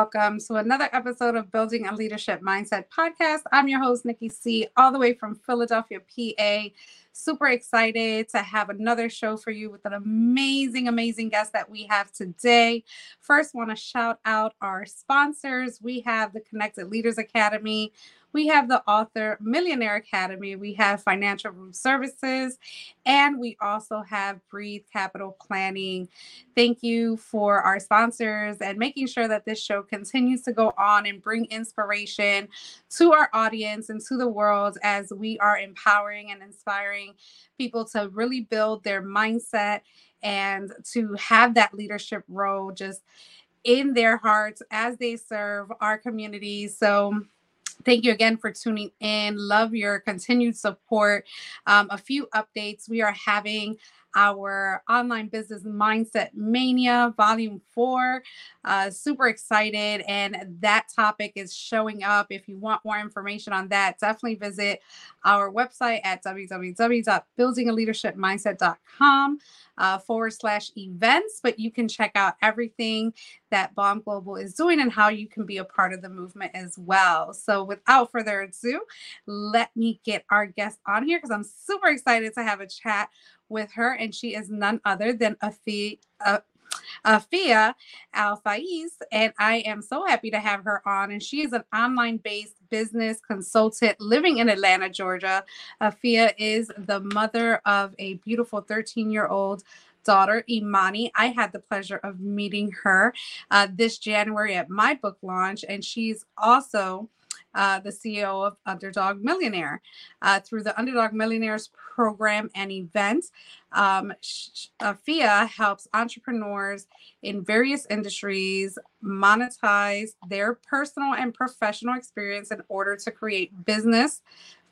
Welcome to another episode of Building a Leadership Mindset podcast. I'm your host, Nikki C., all the way from Philadelphia, PA. Super excited to have another show for you with an amazing, amazing guest that we have today. First, want to shout out our sponsors. We have the Connected Leaders Academy, we have the Author Millionaire Academy, we have Financial Room Services, and we also have Breathe Capital Planning. Thank you for our sponsors and making sure that this show continues to go on and bring inspiration to our audience and to the world as we are empowering and inspiring people to really build their mindset and to have that leadership role just in their hearts as they serve our communities. So, Thank you again for tuning in. Love your continued support. Um, a few updates. We are having our online business mindset mania volume four. Uh, super excited and that topic is showing up. If you want more information on that definitely visit our website at www.buildingaleadershipmindset.com uh, forward slash events but you can check out everything that bomb global is doing and how you can be a part of the movement as well. So without further ado let me get our guest on here because i'm super excited to have a chat with her, and she is none other than Afiya, uh, Afiya Al Faiz. And I am so happy to have her on. And she is an online based business consultant living in Atlanta, Georgia. Afiya is the mother of a beautiful 13 year old daughter, Imani. I had the pleasure of meeting her uh, this January at my book launch, and she's also uh, the CEO of Underdog Millionaire. Uh, through the Underdog Millionaires program and events, um, FIA helps entrepreneurs in various industries monetize their personal and professional experience in order to create business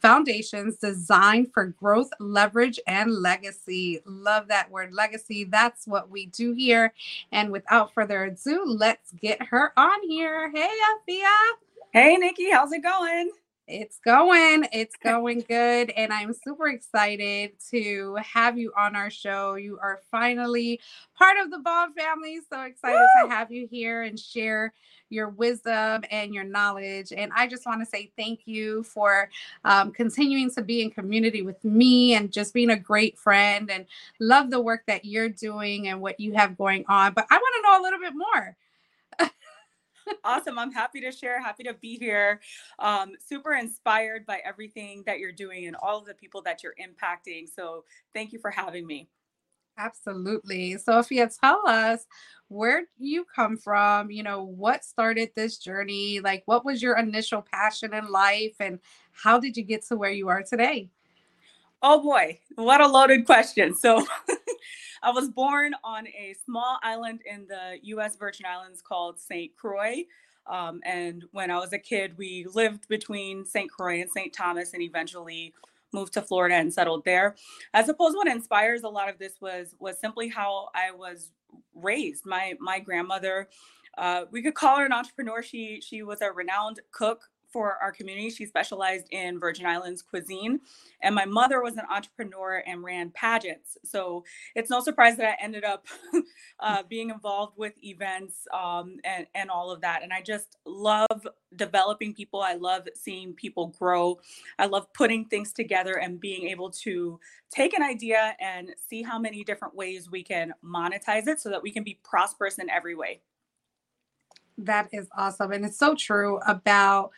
foundations designed for growth, leverage, and legacy. Love that word, legacy. That's what we do here. And without further ado, let's get her on here. Hey, Afiya. Hey, Nikki, how's it going? It's going. It's going good. And I'm super excited to have you on our show. You are finally part of the Bomb family. So excited Woo! to have you here and share your wisdom and your knowledge. And I just want to say thank you for um, continuing to be in community with me and just being a great friend and love the work that you're doing and what you have going on. But I want to know a little bit more awesome. I'm happy to share, happy to be here. Um, super inspired by everything that you're doing and all of the people that you're impacting. So thank you for having me. Absolutely. Sophia, tell us where you come from, you know, what started this journey? Like what was your initial passion in life and how did you get to where you are today? Oh boy, what a loaded question. So I was born on a small island in the US Virgin Islands called St. Croix. Um, and when I was a kid, we lived between St. Croix and St. Thomas and eventually moved to Florida and settled there. I suppose what inspires a lot of this was was simply how I was raised. My my grandmother, uh, we could call her an entrepreneur. She she was a renowned cook for our community. She specialized in Virgin Islands cuisine. And my mother was an entrepreneur and ran pageants. So it's no surprise that I ended up uh, being involved with events um, and, and all of that. And I just love developing people. I love seeing people grow. I love putting things together and being able to take an idea and see how many different ways we can monetize it so that we can be prosperous in every way. That is awesome. And it's so true about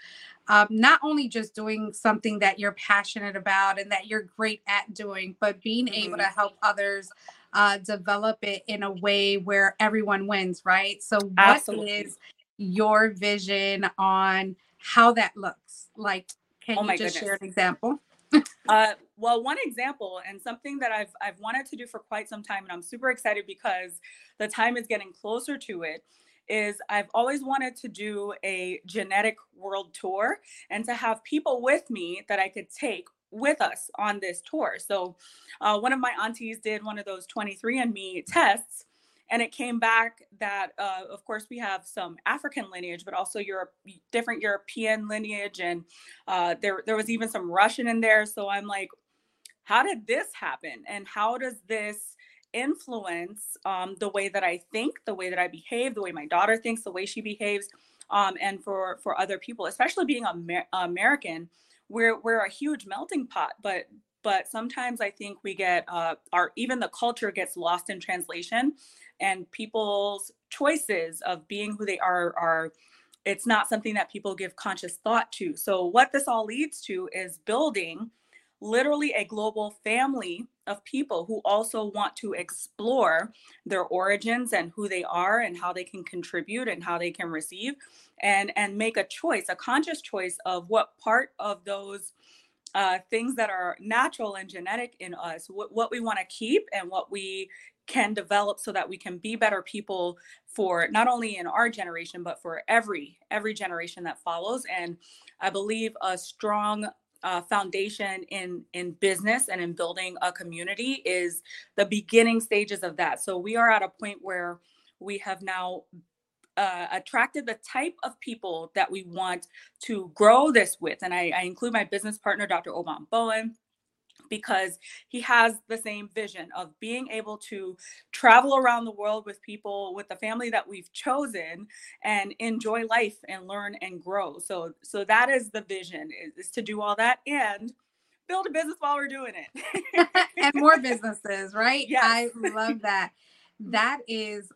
um, not only just doing something that you're passionate about and that you're great at doing, but being mm-hmm. able to help others uh, develop it in a way where everyone wins, right? So, what Absolutely. is your vision on how that looks? Like, can oh you just goodness. share an example? uh, well, one example and something that I've I've wanted to do for quite some time, and I'm super excited because the time is getting closer to it is I've always wanted to do a genetic world tour and to have people with me that I could take with us on this tour. So, uh, one of my aunties did one of those 23andMe tests, and it came back that, uh, of course, we have some African lineage, but also Europe, different European lineage, and uh, there there was even some Russian in there. So I'm like, how did this happen, and how does this influence um, the way that I think, the way that I behave, the way my daughter thinks, the way she behaves, um, and for for other people, especially being Amer- American, we're we're a huge melting pot. But but sometimes I think we get uh, our even the culture gets lost in translation, and people's choices of being who they are are it's not something that people give conscious thought to. So what this all leads to is building literally a global family of people who also want to explore their origins and who they are and how they can contribute and how they can receive and and make a choice a conscious choice of what part of those uh, things that are natural and genetic in us what, what we want to keep and what we can develop so that we can be better people for not only in our generation but for every every generation that follows. And i believe a strong uh, foundation in in business and in building a community is the beginning stages of that. So we are at a point where we have now uh, attracted the type of people that we want to grow this with, and I, I include my business partner, Dr. Oban Bowen because he has the same vision of being able to travel around the world with people with the family that we've chosen and enjoy life and learn and grow. So so that is the vision is, is to do all that and build a business while we're doing it. And more businesses right? Yes. i love that. Mm-hmm. That is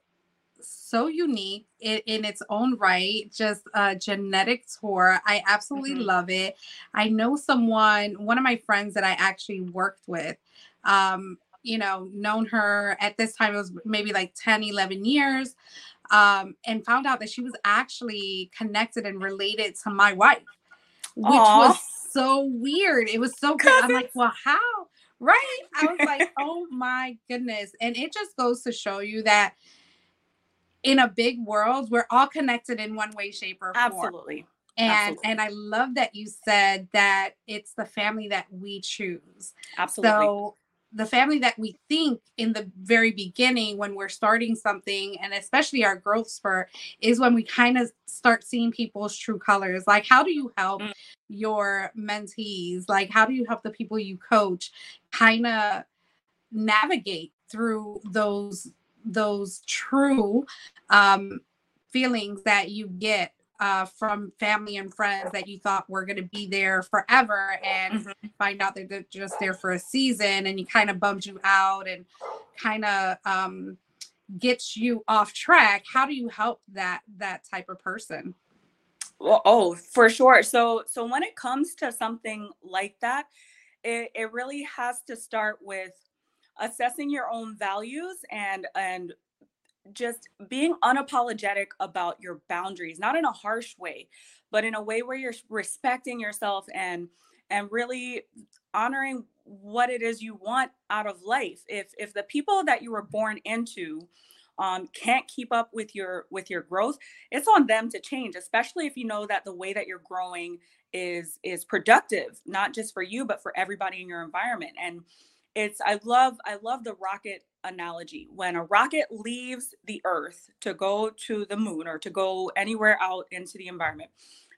so unique in, in, its own right, just a genetic tour. I absolutely mm-hmm. love it. I know someone, one of my friends that I actually worked with, um, you know, known her at this time, it was maybe like 10, 11 years, um, and found out that she was actually connected and related to my wife, which Aww. was so weird. It was so good. I'm like, well, how? Right? I was like, oh my goodness. And it just goes to show you that in a big world, we're all connected in one way, shape, or form. Absolutely. And Absolutely. and I love that you said that it's the family that we choose. Absolutely. So the family that we think in the very beginning when we're starting something and especially our growth spurt is when we kind of start seeing people's true colors like how do you help mm. your mentees like how do you help the people you coach kind of navigate through those those true um, feelings that you get uh, from family and friends that you thought were going to be there forever and mm-hmm. find out that they're just there for a season and you kind of bums you out and kind of um, gets you off track how do you help that that type of person well, oh for sure so so when it comes to something like that it, it really has to start with assessing your own values and and just being unapologetic about your boundaries not in a harsh way but in a way where you're respecting yourself and and really honoring what it is you want out of life. If if the people that you were born into um, can't keep up with your with your growth it's on them to change especially if you know that the way that you're growing is is productive not just for you but for everybody in your environment. And it's i love i love the rocket analogy. When a rocket leaves the earth to go to the moon or to go anywhere out into the environment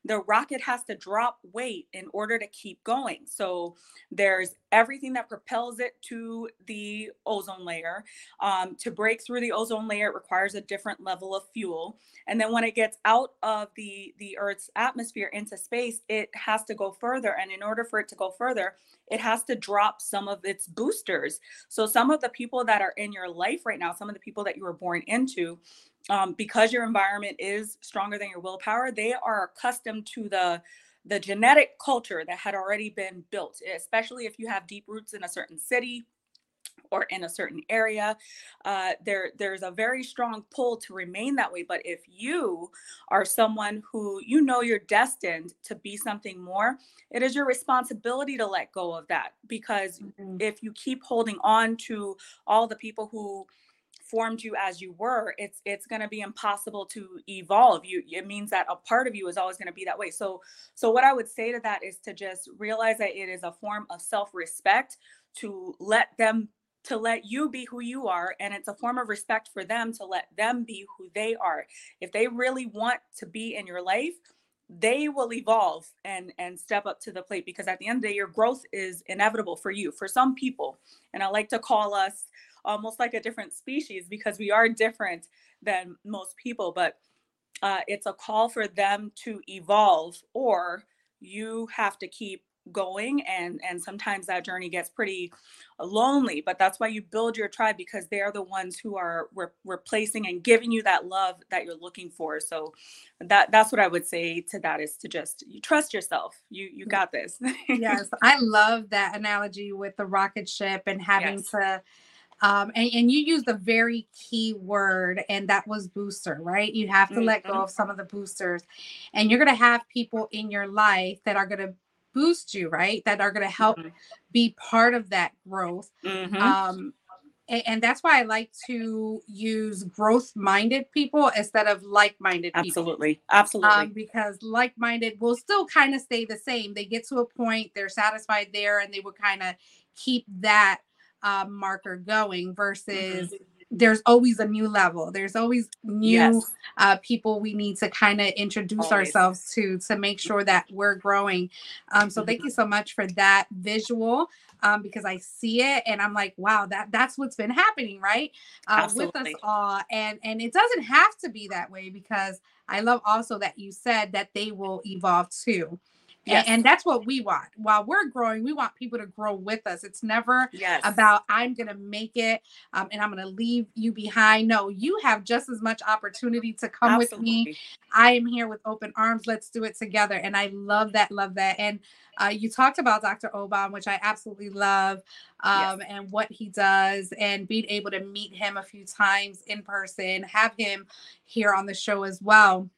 the rocket has to drop weight in order to keep going. So there's everything that propels it to the ozone layer. Um, to break through the ozone layer, it requires a different level of fuel. And then when it gets out of the, the Earth's atmosphere into space, it has to go further. And in order for it to go further, it has to drop some of its boosters. So some of the people that are in your life right now, some of the people that you were born into, um, because your environment is stronger than your willpower, they are accustomed to the the genetic culture that had already been built, especially if you have deep roots in a certain city or in a certain area. Uh, there, there's a very strong pull to remain that way. But if you are someone who you know you're destined to be something more, it is your responsibility to let go of that. Because mm-hmm. if you keep holding on to all the people who formed you as you were it's it's going to be impossible to evolve. You it means that a part of you is always going to be that way. So so what i would say to that is to just realize that it is a form of self-respect to let them to let you be who you are and it's a form of respect for them to let them be who they are. If they really want to be in your life they will evolve and and step up to the plate because at the end of the day your growth is inevitable for you for some people. And i like to call us almost like a different species because we are different than most people. But uh, it's a call for them to evolve, or you have to keep going and and sometimes that journey gets pretty lonely but that's why you build your tribe because they're the ones who are re- replacing and giving you that love that you're looking for so that that's what i would say to that is to just you trust yourself you you got this yes i love that analogy with the rocket ship and having yes. to um, and, and you use the very key word, and that was booster, right? You have to mm-hmm. let go mm-hmm. of some of the boosters, and you're going to have people in your life that are going to boost you, right? That are going to help mm-hmm. be part of that growth. Mm-hmm. Um, and, and, that's why I like to use growth minded people instead of like minded people. Absolutely. Absolutely. Um, because like minded will still kind of stay the same. They get to a point, they're satisfied there, and they will kind of keep that uh, marker going versus. Mm-hmm there's always a new level there's always new yes. uh, people we need to kind of introduce always. ourselves to to make sure that we're growing um, so mm-hmm. thank you so much for that visual um, because i see it and i'm like wow that that's what's been happening right uh, with us all and and it doesn't have to be that way because i love also that you said that they will evolve too Yes. And, and, that's what we want. While we're growing, we want people to grow with us. It's never yes. about I'm going to make it um, and I'm going to leave you behind. No, you have just as much opportunity to come Absolutely. with me. I am here with open arms. Let's do it together. And I love that. Love that. And uh, you talked about Dr. Obam, which I absolutely love, um, yes. and what he does, and being able to meet him a few times in person, have him here on the show as well.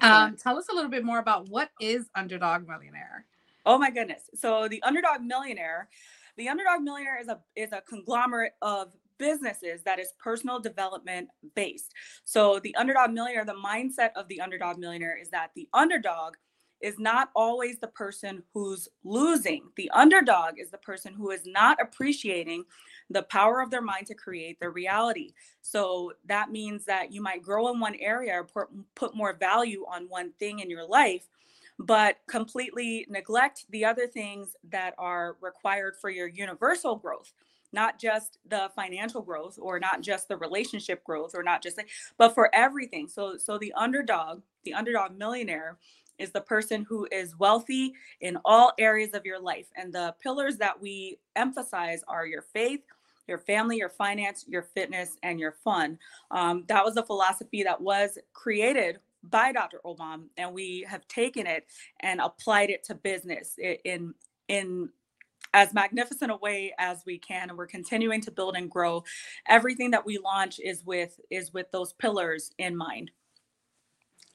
Um, tell us a little bit more about what is Underdog Millionaire. Oh my goodness! So the Underdog Millionaire, the Underdog Millionaire is a is a conglomerate of businesses that is personal development based. So the Underdog Millionaire, the mindset of the Underdog Millionaire is that the underdog is not always the person who's losing. The underdog is the person who is not appreciating the power of their mind to create their reality. So that means that you might grow in one area or put more value on one thing in your life, but completely neglect the other things that are required for your universal growth not just the financial growth or not just the relationship growth or not just but for everything so so the underdog the underdog millionaire is the person who is wealthy in all areas of your life and the pillars that we emphasize are your faith your family, your finance, your fitness, and your fun. Um, that was a philosophy that was created by Dr. Obam, and we have taken it and applied it to business in in as magnificent a way as we can and we're continuing to build and grow everything that we launch is with is with those pillars in mind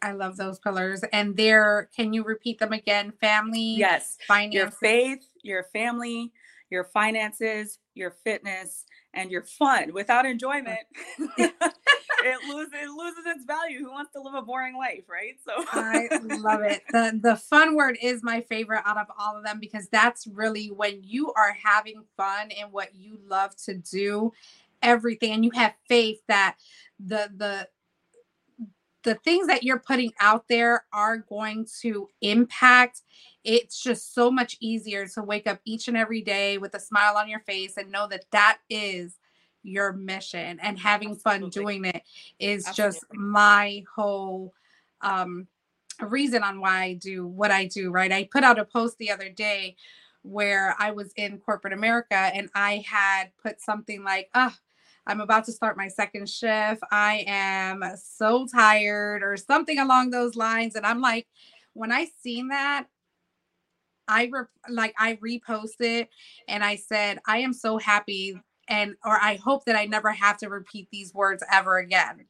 i love those pillars and there can you repeat them again family yes finance your faith your family your finances, your fitness, and your fun. Without enjoyment, it loses it loses its value. Who wants to live a boring life, right? So I love it. The the fun word is my favorite out of all of them because that's really when you are having fun in what you love to do, everything, and you have faith that the the the things that you're putting out there are going to impact it's just so much easier to wake up each and every day with a smile on your face and know that that is your mission and having Absolutely. fun doing it is Absolutely. just my whole um reason on why I do what I do, right? I put out a post the other day where I was in corporate America and I had put something like, oh, I'm about to start my second shift. I am so tired, or something along those lines. And I'm like, when I seen that, I re- like I reposted and I said, I am so happy and or I hope that I never have to repeat these words ever again.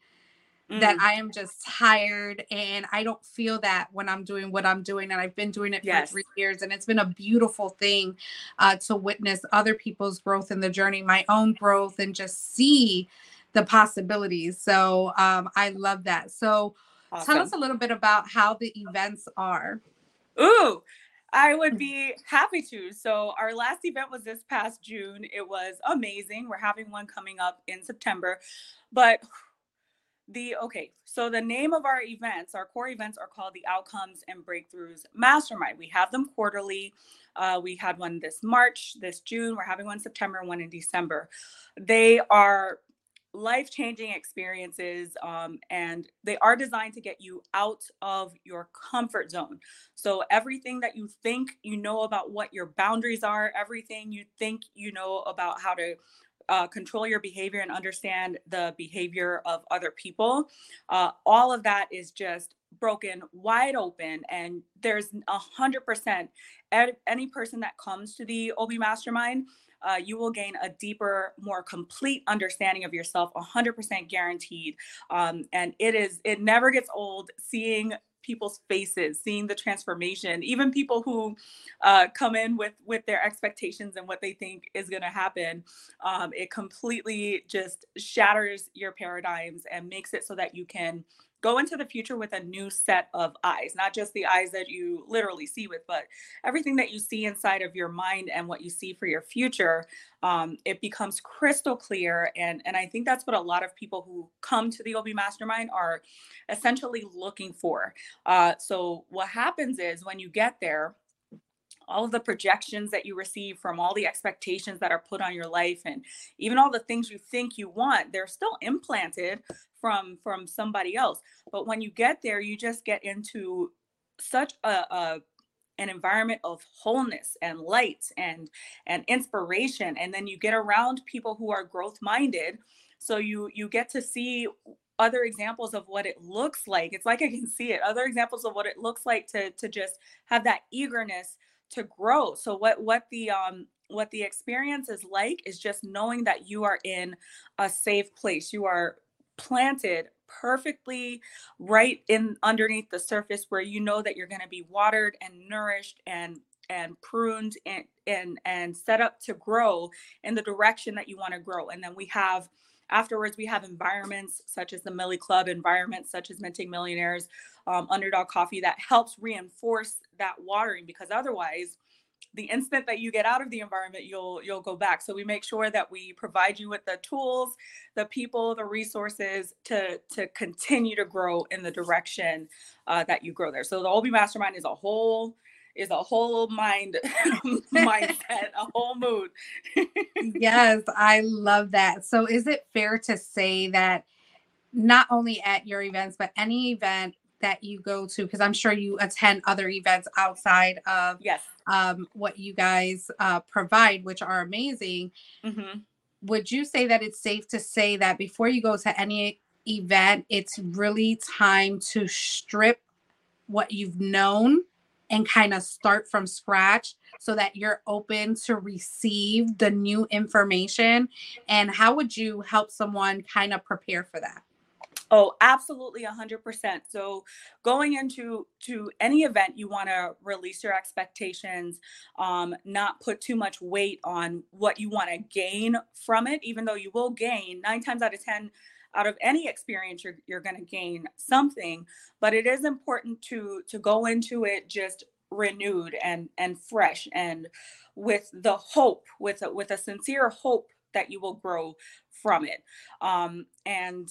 Mm. That I am just tired and I don't feel that when I'm doing what I'm doing. And I've been doing it yes. for three years. And it's been a beautiful thing uh, to witness other people's growth in the journey, my own growth, and just see the possibilities. So um, I love that. So awesome. tell us a little bit about how the events are. Ooh, I would be happy to. So, our last event was this past June. It was amazing. We're having one coming up in September. But the okay so the name of our events our core events are called the outcomes and breakthroughs mastermind. We have them quarterly. Uh, we had one this march this june. We're having one september one in december. They are life changing experiences um, and they are designed to get you out of your comfort zone. So everything that you think you know about what your boundaries are everything you think you know about how to uh, control your behavior and understand the behavior of other people. Uh, all of that is just broken wide open and there's a hundred percent any person that comes to the ob mastermind uh, you will gain a deeper more complete understanding of yourself 100% guaranteed um, and it is it never gets old seeing people's faces seeing the transformation even people who uh, come in with with their expectations and what they think is going to happen um, it completely just shatters your paradigms and makes it so that you can go into the future with a new set of eyes, not just the eyes that you literally see with, but everything that you see inside of your mind and what you see for your future. Um, it becomes crystal clear. And, and I think that's what a lot of people who come to the OB Mastermind are essentially looking for. Uh, so, what happens is when you get there, all of the projections that you receive from all the expectations that are put on your life and even all the things you think you want they're still implanted from from somebody else. But when you get there you just get into such a, a an environment of wholeness and light and and inspiration and then you get around people who are growth minded so you you get to see other examples of what it looks like. It's like i can see it. Other examples of what it looks like to to just have that eagerness to grow. So what what the um what the experience is like is just knowing that you are in a safe place. You are planted perfectly right in underneath the surface where you know that you're going to be watered and nourished and and pruned and and and set up to grow in the direction that you want to grow. And then we have afterwards we have environments such as the millie club environments such as minting millionaires um, underdog coffee that helps reinforce that watering because otherwise the instant that you get out of the environment you'll you'll go back. So we make sure that we provide you with the tools the people the resources to to continue to grow in the direction uh, that you grow there. So the ob mastermind is a whole is a whole mind mindset a whole mood. Yes i love that. So is it fair to say that not only at your events but any event that you go to because i'm sure you attend other events outside of yes. um, what you guys uh, provide which are amazing. Mm-hmm. would you say that it's safe to say that before you go to any event it's really time to strip what you've known and kind of start from scratch so that you're open to receive the new information? And how would you help someone kind of prepare for that Oh, absolutely 100%. So going into to any event you want to release your expectations, um, not put too much weight on what you want to gain from it even though you will gain 9 times out of 10 out of any experience you're, you're going to gain something but it is important to to go into it just renewed and and fresh and with the hope with a, with a sincere hope that you will grow from it. Um, and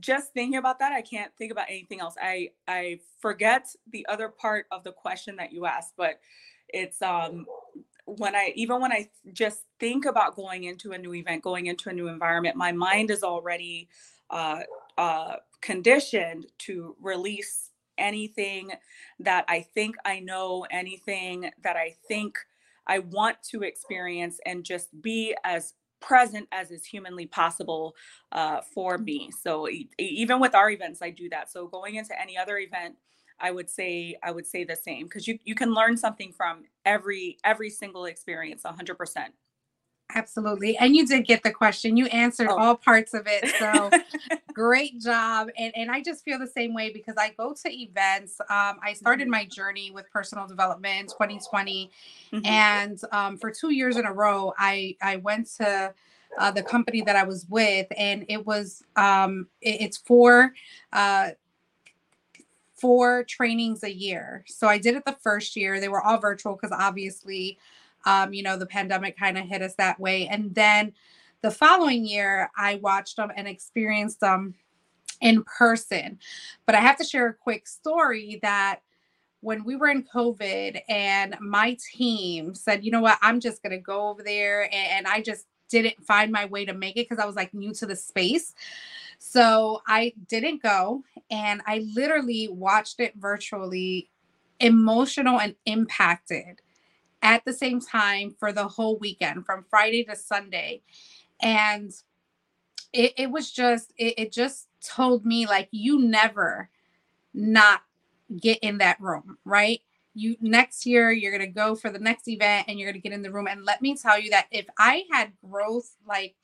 just thinking about that i can't think about anything else. I i forget the other part of the question that you asked but it's um when i even when i just think about going into a new event going into a new environment my mind is already uh, uh, conditioned to release anything that i think i know anything that i think I want to experience and just be as present as is humanly possible uh, for me. So e- even with our events, I do that. So going into any other event, I would say I would say the same because you you can learn something from every every single experience, hundred percent. Absolutely. And you did get the question. You answered oh. all parts of it. So great job. And and I just feel the same way because I go to events. Um, I started mm-hmm. my journey with personal development in 2020. Mm-hmm. And um, for two years in a row, I I went to uh, the company that I was with, and it was um, it, it's four uh, four trainings a year. So I did it the first year. They were all virtual because obviously um, you know, the pandemic kind of hit us that way. And then the following year, I watched them and experienced them in person. But I have to share a quick story that when we were in COVID and my team said, you know what, I'm just going to go over there. And, and, I just didn't find my way to make it because I was like new to the space. So I didn't go. And I literally watched it virtually, emotional and impacted at the same time for the whole weekend from Friday to Sunday. And it, it was just, it, it just told me like, you never not get in that room, right? You next year you're going to go for the next event and you're going to get in the room and let me tell you that if I had growth like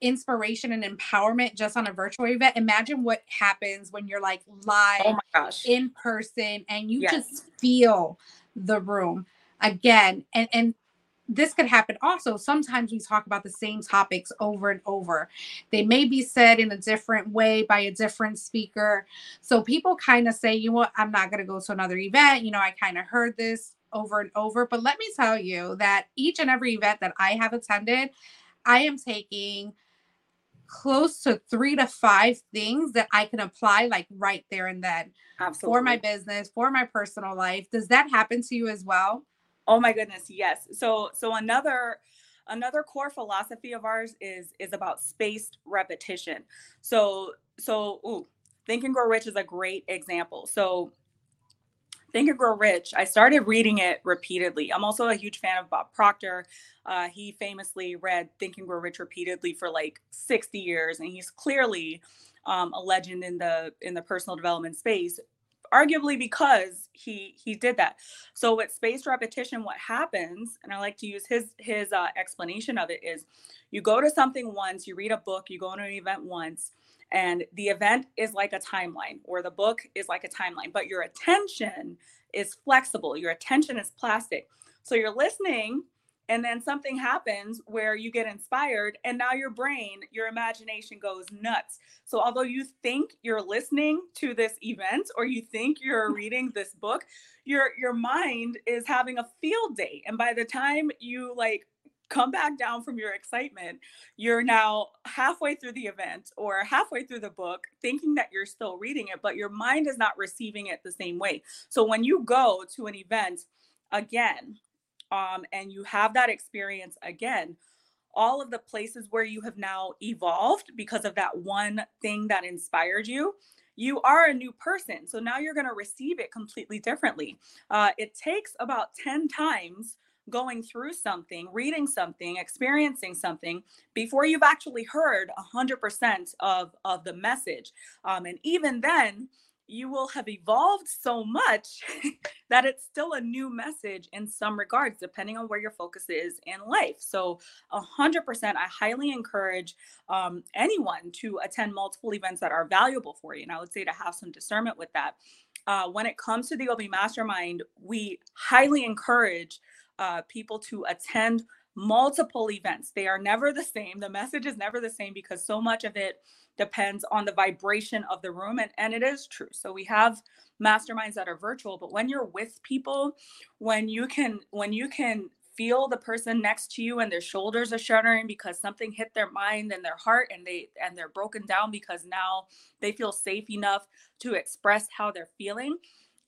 inspiration and empowerment just on a virtual event, imagine what happens when you're like live oh my gosh. in person and you yes. just feel the room again and and this could happen also. Sometimes we talk about the same topics over and over. They may be said in a different way by a different speaker. So people kind of say, you know what, I'm not going to go to another event. You know, I kind of heard this over and over. But let me tell you that each and every event that I have attended, I am taking close to three to five things that I can apply like right there and then Absolutely. for my business, for my personal life. Does that happen to you as well? Oh my goodness, yes. So so another another core philosophy of ours is is about spaced repetition. So so ooh, Think and Grow Rich is a great example. So Think and Grow Rich, I started reading it repeatedly. I'm also a huge fan of Bob Proctor. Uh, he famously read Think and Grow Rich repeatedly for like 60 years, and he's clearly um, a legend in the in the personal development space arguably because he he did that. So with spaced repetition what happens and i like to use his his uh, explanation of it is you go to something once you read a book you go to an event once and the event is like a timeline or the book is like a timeline but your attention is flexible your attention is plastic. So you're listening and then something happens where you get inspired and now your brain your imagination goes nuts. So although you think you're listening to this event or you think you're reading this book your your mind is having a field day. And by the time you like come back down from your excitement you're now halfway through the event or halfway through the book thinking that you're still reading it but your mind is not receiving it the same way. So when you go to an event again um, and you have that experience again, all of the places where you have now evolved because of that one thing that inspired you, you are a new person. So now you're going to receive it completely differently. Uh, it takes about 10 times going through something, reading something, experiencing something before you've actually heard 100% of, of the message. Um, and even then, you will have evolved so much that it's still a new message in some regards, depending on where your focus is in life. So, 100%, I highly encourage um, anyone to attend multiple events that are valuable for you. And I would say to have some discernment with that. Uh, when it comes to the OB Mastermind, we highly encourage uh, people to attend multiple events. They are never the same. The message is never the same because so much of it depends on the vibration of the room and and it is true so we have masterminds that are virtual but when you're with people when you can when you can feel the person next to you and their shoulders are shuddering because something hit their mind and their heart and they and they're broken down because now they feel safe enough to express how they're feeling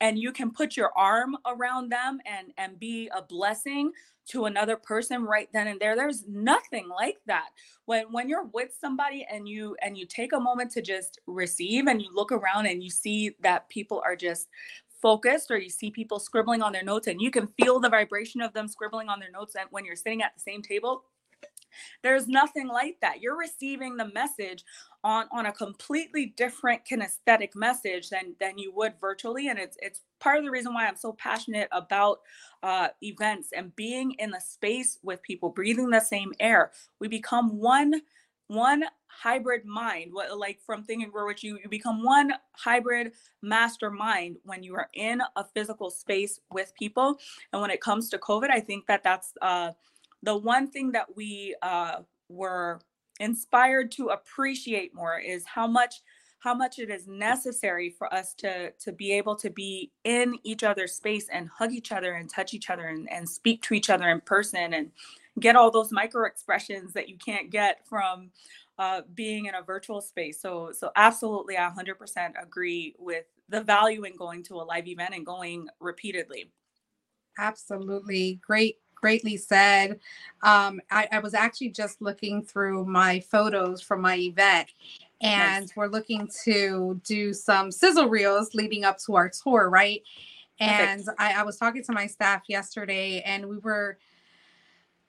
and you can put your arm around them and and be a blessing to another person right then and there there's nothing like that when when you're with somebody and you and you take a moment to just receive and you look around and you see that people are just focused or you see people scribbling on their notes and you can feel the vibration of them scribbling on their notes and when you're sitting at the same table there's nothing like that. You're receiving the message on on a completely different kinesthetic message than than you would virtually, and it's it's part of the reason why I'm so passionate about uh, events and being in the space with people, breathing the same air. We become one one hybrid mind what like from Think and Grow Rich you you become one hybrid mastermind when you are in a physical space with people and when it comes to covid i think that that's uh the one thing that we uh, were inspired to appreciate more is how much how much it is necessary for us to to be able to be in each other's space and hug each other and touch each other and, and speak to each other in person and get all those micro expressions that you can't get from uh, being in a virtual space. So, so absolutely, I 100% agree with the value in going to a live event and going repeatedly. Absolutely. Great greatly said. Um, I, I, was actually just looking through my photos from my event, and nice. we're looking to do some sizzle reels leading up to our tour, right? And I, I, was talking to my staff yesterday, and we were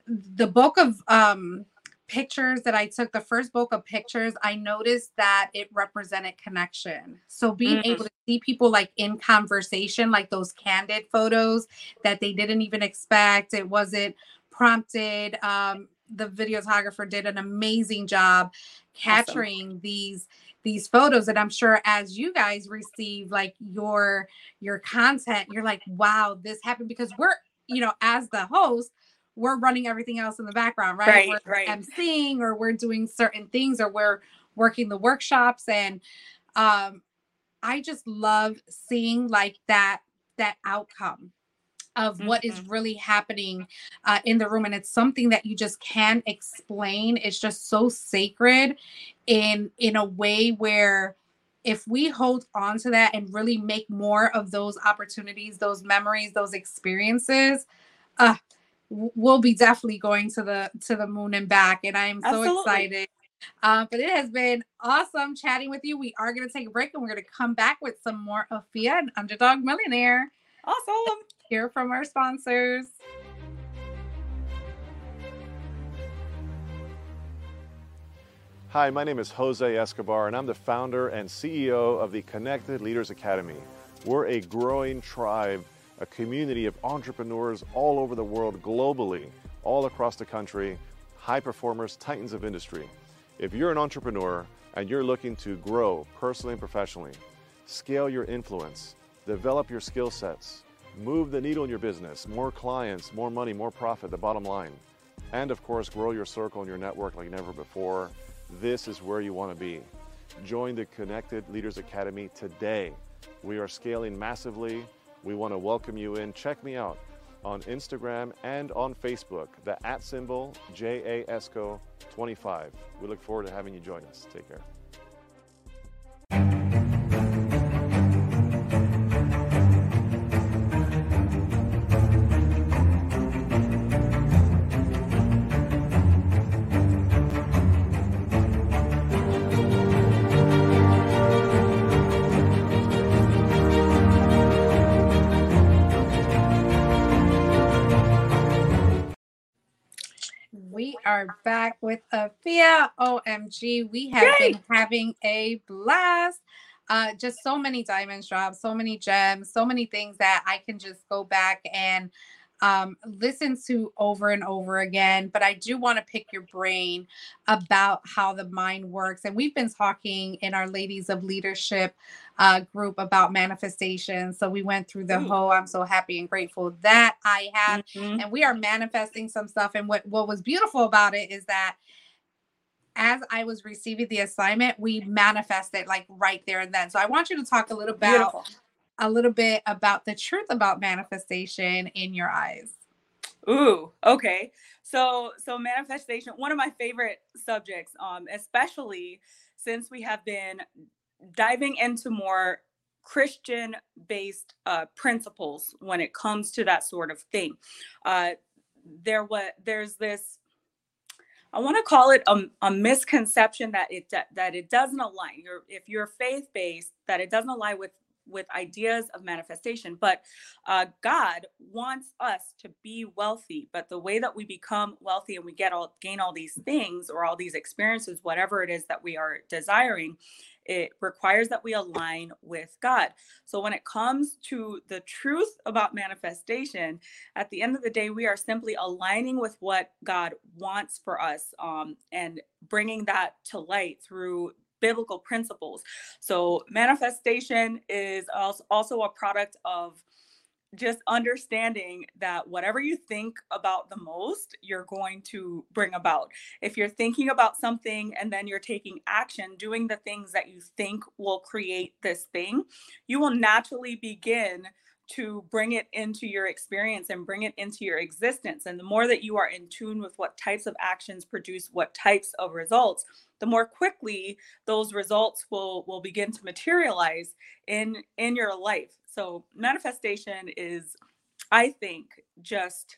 the bulk of um, pictures that I took, the first bulk of pictures, I noticed that it represented connection. So being mm-hmm. able to see people like in conversation, like those candid photos that they didn't even expect, it wasn't prompted. Um, the videographer did an amazing job capturing awesome. these these photos and i'm sure as you guys receive like your your content you're like wow this happened because we're you know as the host we're running everything else in the background, right? Right, we're right. emceeing or we're doing certain things or we're working the workshops. And um, I just love seeing like that that outcome of what mm-hmm. is really happening uh, in the room and it's something that you just can't explain it's just so sacred in in a way where if we hold on to that and really make more of those opportunities those memories those experiences uh, we'll be definitely going to the to the moon and back and i am so Absolutely. excited. Uh, but it has been awesome chatting with you. We are going to take a break and we're going to come back with some more Afiya and underdog millionaire. Awesome. Hear from our sponsors. Hi, my name is Jose Escobar, and I'm the founder and CEO of the Connected Leaders Academy. We're a growing tribe a community of entrepreneurs all over the world, globally, all across the country, high performers, titans of industry. If you're an entrepreneur and you're looking to grow personally and professionally, scale your influence, develop your skill sets, move the needle in your business, more clients, more money, more profit, the bottom line, and of course, grow your circle and your network like never before, this is where you want to be. Join the Connected Leaders Academy today. We are scaling massively we want to welcome you in. Check me out on Instagram and on Facebook, the at symbol JASCO25. We look forward to having you join us. Take care. Are back with Afiya. OMG, we have Yay! been having a blast. Uh, just so many diamonds drops, so many gems, so many things that I can just go back and um, listen to over and over again. But I do want to pick your brain about how the mind works. And we've been talking in our Ladies of Leadership uh, group about manifestation. So we went through the whole I'm so happy and grateful that I have. Mm-hmm. And we are manifesting some stuff. And what, what was beautiful about it is that as I was receiving the assignment, we manifested like right there and then. So I want you to talk a little about Beautiful a little bit about the truth about manifestation in your eyes. Ooh, okay. So so manifestation, one of my favorite subjects, um, especially since we have been diving into more Christian based uh, principles when it comes to that sort of thing. Uh, there what there's this I want to call it a, a, misconception that it that it doesn't align. You're, if you're faith based, that it doesn't align with with ideas of manifestation but uh, god wants us to be wealthy but the way that we become wealthy and we get all gain all these things or all these experiences whatever it is that we are desiring it requires that we align with God. So, when it comes to the truth about manifestation, at the end of the day, we are simply aligning with what God wants for us um, and bringing that to light through biblical principles. So manifestation is also a product of just understanding that whatever you think about the most, you're going to bring about. If you're thinking about something and then you're taking action, doing the things that you think will create this thing, you will naturally begin to bring it into your experience and bring it into your existence. And the more that you are in tune with what types of actions produce what types of results, the more quickly those results will will begin to materialize in in your life. So manifestation is I think just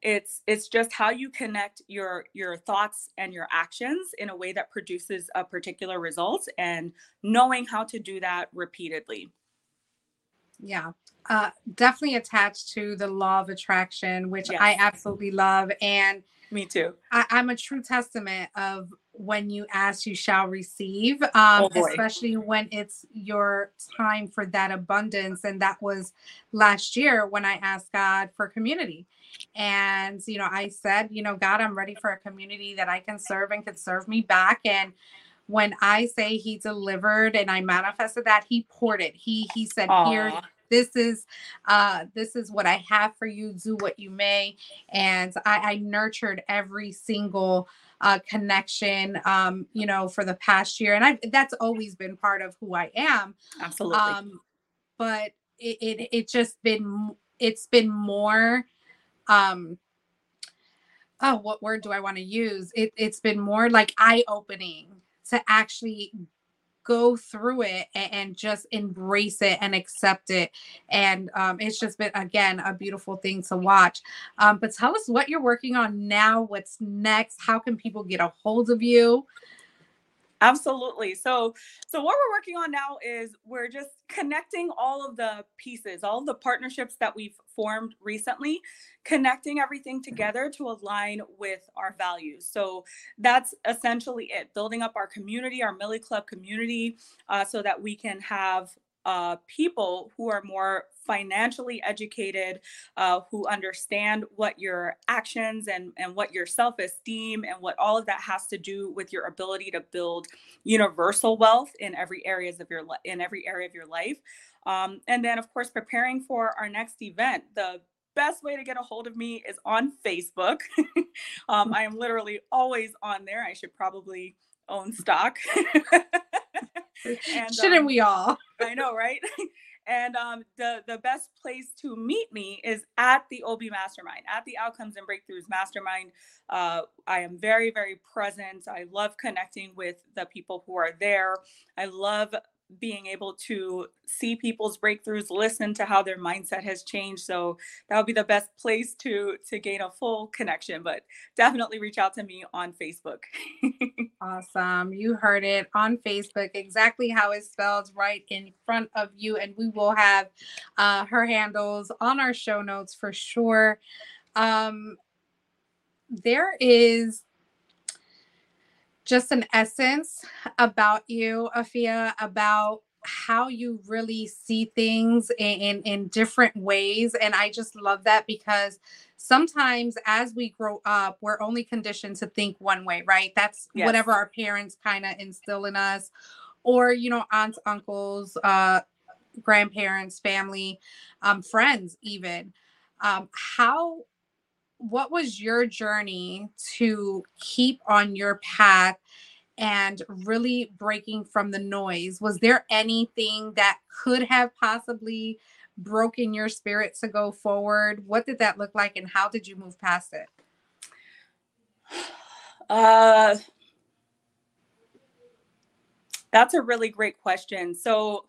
it's it's just how you connect your your thoughts and your actions in a way that produces a particular result and knowing how to do that repeatedly. Yeah. Uh, definitely attached to the law of attraction which Yes. i absolutely love and me too. I, i'm a true testament of when you ask you shall receive um, Oh, especially when it's your time for that abundance. And that was last year when i asked god for community. And you know i said you know god i'm ready for a community that i can serve and can serve me back. And when i say he delivered and i manifested that he poured it. He he said here this is uh this is what i have for you. Do what you may. And i i nurtured every single uh connection um you know for the past year. And i that's always been part of who i am. Absolutely. Um but it, it it just been it's been more um oh what word do i want to use? It it's been more like eye opening to actually go through it and, and just embrace it and accept it. And um, it's just been again a beautiful thing to watch. Um, but tell us what you're working on now what's next how can people get a hold of you Absolutely. So, so what we're working on now is we're just connecting all of the pieces, all of the partnerships that we've formed recently, connecting everything together to align with our values. So that's essentially it. Building up our community, our Millie Club community, uh, so that we can have uh, people who are more financially educated, uh, who understand what your actions and, and what your self esteem and what all of that has to do with your ability to build universal wealth in every areas of your li- in every area of your life. Um, and then, of course, preparing for our next event. The best way to get a hold of me is on Facebook. um, I am literally always on there. I should probably own stock. And, shouldn't um, we all I know, right? And um, the the best place to meet me is at the OB Mastermind, at the Outcomes and Breakthroughs Mastermind. Uh, I am very, very present. I love connecting with the people who are there. I love being able to see people's breakthroughs, listen to how their mindset has changed. So that would be the best place to to gain a full connection. But definitely reach out to me on Facebook. Awesome. You heard it on Facebook, exactly how it's spelled right in front of you. And we will have uh, her handles on our show notes for sure. Um, there is just an essence about you, Afiya, about how you really see things in, in, in different ways. And I just love that because sometimes as we grow up, we're only conditioned to think one way, right? That's Yes. whatever our parents kind of instill in us, or, you know, aunts, uncles, uh, grandparents, family, um, friends, even. Um, how, what was your journey to keep on your path and really breaking from the noise? Was there anything that could have possibly broken your spirit to go forward? What did that look like and how did you move past it? Uh, that's a really great question. So,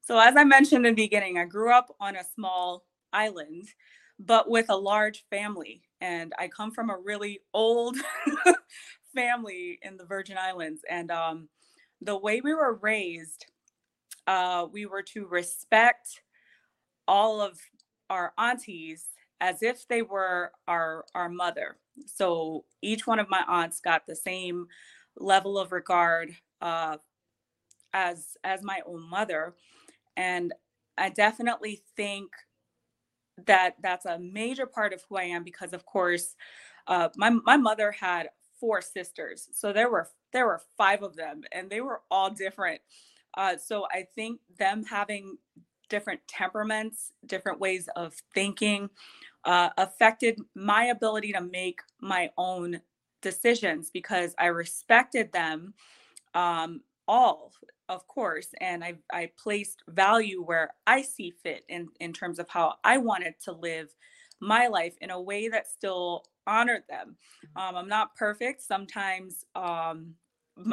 so as I mentioned in the beginning, I grew up on a small island, but with a large family, and I come from a really old family in the Virgin Islands. And um, the way we were raised, uh, we were to respect all of our aunties as if they were our our mother. So each one of my aunts got the same level of regard uh, as as my own mother, and I definitely think that that's a major part of who I am because, of course, uh, my my mother had four sisters, so there were there were five of them, and they were all different. Uh, so I think them having different temperaments, different ways of thinking, uh, affected my ability to make my own decisions because I respected them um, all of course and i i placed value where i see fit in in terms of how i wanted to live my life in a way that still honored them. Um, i'm not perfect. Sometimes um,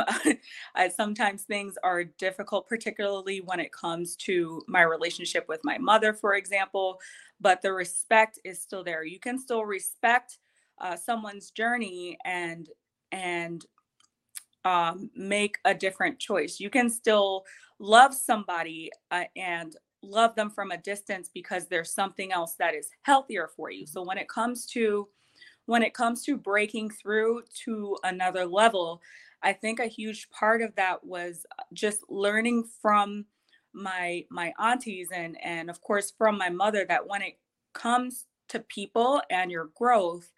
sometimes things are difficult particularly when it comes to my relationship with my mother for example but the respect is still there. You can still respect uh, someone's journey and and um, make a different choice. You can still love somebody uh, and love them from a distance because there's something else that is healthier for you. So when it comes to when it comes to breaking through to another level, I think a huge part of that was uh, just learning from my my aunties and and of course from my mother that when it comes to people and your growth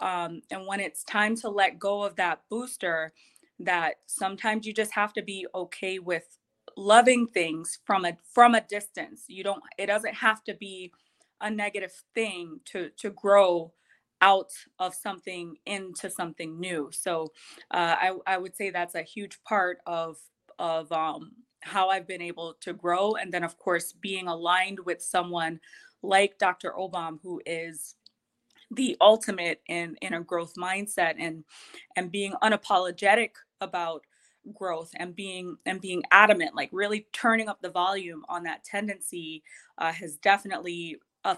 um, and when it's time to let go of that booster that sometimes you just have to be okay with loving things from a from a distance. You don't it doesn't have to be a negative thing to to grow out of something into something new. So uh, I, I would say that's a huge part of of um, how i've been able to grow. And then of course being aligned with someone like dr obam who is the ultimate in in a growth mindset and and being unapologetic about growth and being and being adamant like really turning up the volume on that tendency uh, has definitely uh,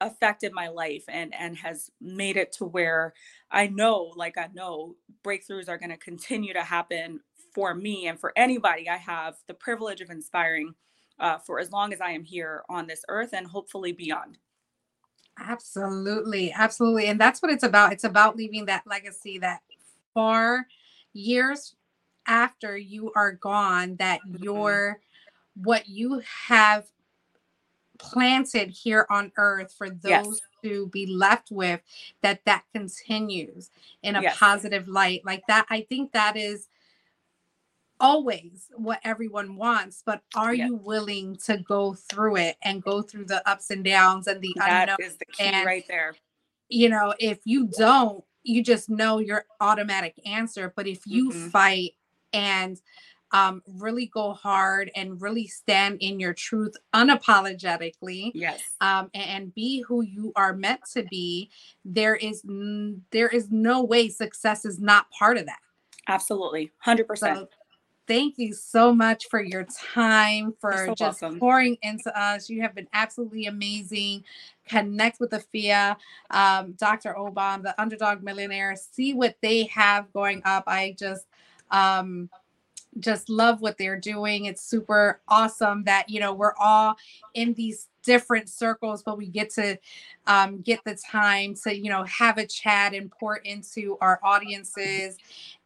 affected my life and and has made it to where i know like i know breakthroughs are going to continue to happen for me and for anybody. I have the privilege of inspiring uh, for as long as i am here on this earth and hopefully beyond. Absolutely absolutely and that's what it's about. It's about leaving that legacy that far years after you are gone that your what you have planted here on earth for those yes. to be left with that that continues in a yes. positive light like that i think that is always what everyone wants but are yes. you willing to go through it and go through the ups and downs and the that unknown is the key and, right there you know if you don't you just know your automatic answer. But if you mm-hmm. fight and um, really go hard and really stand in your truth unapologetically, yes, um, and, and, be who you are meant to be, there is n- there is no way success is not part of that. Absolutely, hundred so, percent thank you so much for your time, for so just welcome. pouring into us. You have been absolutely amazing. Connect with Afiya, um, Dr. Obam, the underdog millionaire. See what they have going up. I just um just love what they're doing. It's super awesome that you know we're all in these different circles, but we get to um, get the time to you know have a chat and pour into our audiences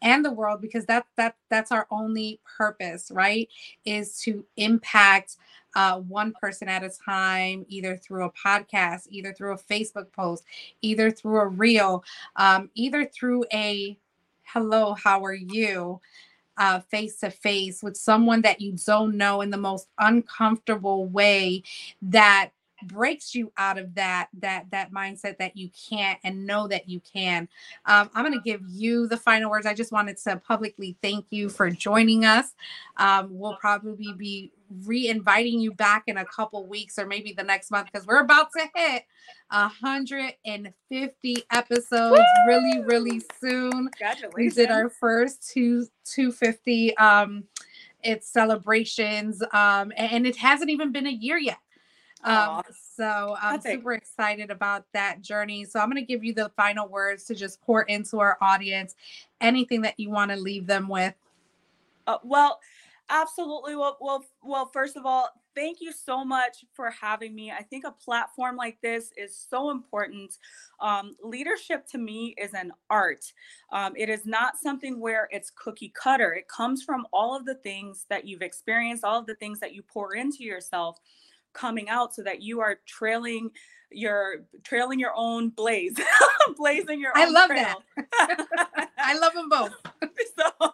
and the world because that that that's our only purpose, right? Is to impact uh, one person at a time, either through a podcast, either through a Facebook post, either through a reel, um, either through a hello, how are you? face to face with someone that you don't know in the most uncomfortable way that breaks you out of that that that mindset that you can't and know that you can. Um, i'm going to give you the final words. I just wanted to publicly thank you for joining us. Um, we'll probably be re-inviting you back in a couple weeks or maybe the next month because we're about to hit 150 episodes Woo! really really soon. We did our first two 250 um it's celebrations um and it hasn't even been a year yet um, so I'm super excited about that journey. So I'm going to give you the final words to just pour into our audience. Anything that you want to leave them with? Uh, well, absolutely. Well, well, well. First of all, thank you so much for having me. I think a platform like this is so important. Um, leadership to me is an art. Um, it is not something where it's cookie cutter. It comes from all of the things that you've experienced, all of the things that you pour into yourself coming out so that you are trailing your trailing your own blaze blazing your own. i love trail. that i love them both so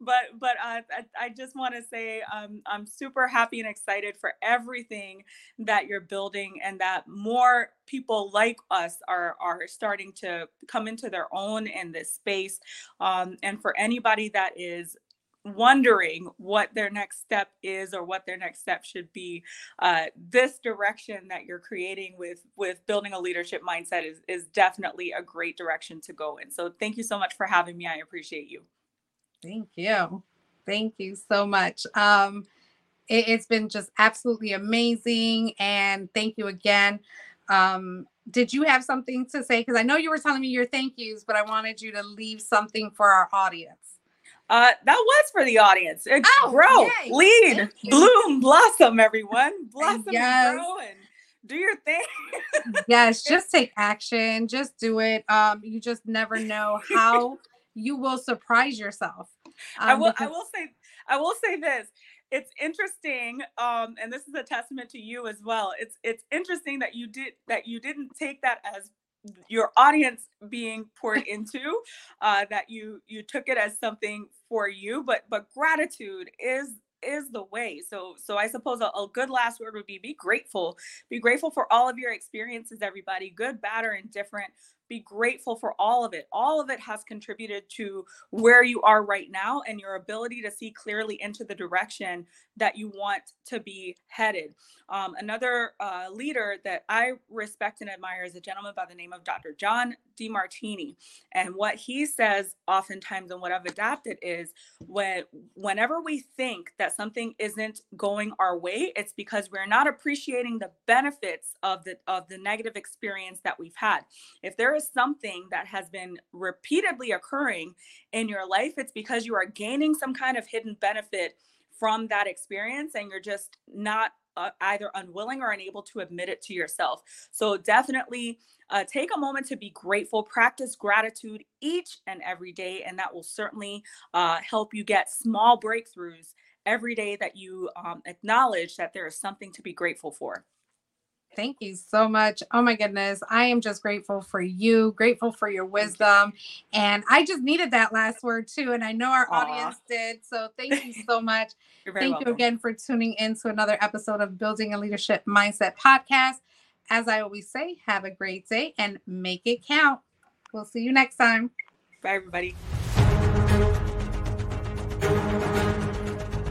but but uh, I, I just want to say um, i'm super happy and excited for everything that you're building and that more people like us are are starting to come into their own in this space um, and for anybody that is wondering what their next step is or what their next step should be. Uh, this direction that you're creating with with building a leadership mindset is is definitely a great direction to go in. So thank you so much for having me. I appreciate you. Thank you. Thank you so much. Um it, has been just absolutely amazing and thank you again. Um did you have something to say? Because i know you were telling me your thank yous but i wanted you to leave something for our audience uh, that was for the audience. oh, grow, yay. lead, bloom, blossom, everyone. Blossom yes. and grow and do your thing. yes, just take action. Just do it. Um, you just never know how you will surprise yourself. Um, I will because- I will say I will say this. It's interesting, um, and this is a testament to you as well. It's it's interesting that you did that you didn't take that as your audience being poured into uh, that you you took it as something for you but but gratitude is is the way. So so i suppose a, a, good last word would be be grateful. Be grateful for all of your experiences everybody good bad or indifferent be grateful for all of it. All of it has contributed to where you are right now and your ability to see clearly into the direction that you want to be headed. Um, another uh, leader that I respect and admire is a gentleman by the name of Dr. John Demartini. And what he says oftentimes and what I've adapted is when whenever we think that something isn't going our way, it's because we're not appreciating the benefits of the of the negative experience that we've had. If there is something that has been repeatedly occurring in your life, it's because you are gaining some kind of hidden benefit from that experience and you're just not uh, either unwilling or unable to admit it to yourself. So definitely uh, take a moment to be grateful, practice gratitude each and every day, and that will certainly uh, help you get small breakthroughs every day that you um, acknowledge that there is something to be grateful for. Thank you so much. Oh my goodness. I am just grateful for you, grateful for your wisdom. And I just needed that last word too. And I know our Aww. audience did. So thank you so much. thank welcome. you again for tuning in to another episode of Building a Leadership Mindset podcast. As I always say, have a great day and make it count. We'll see you next time. Bye, everybody.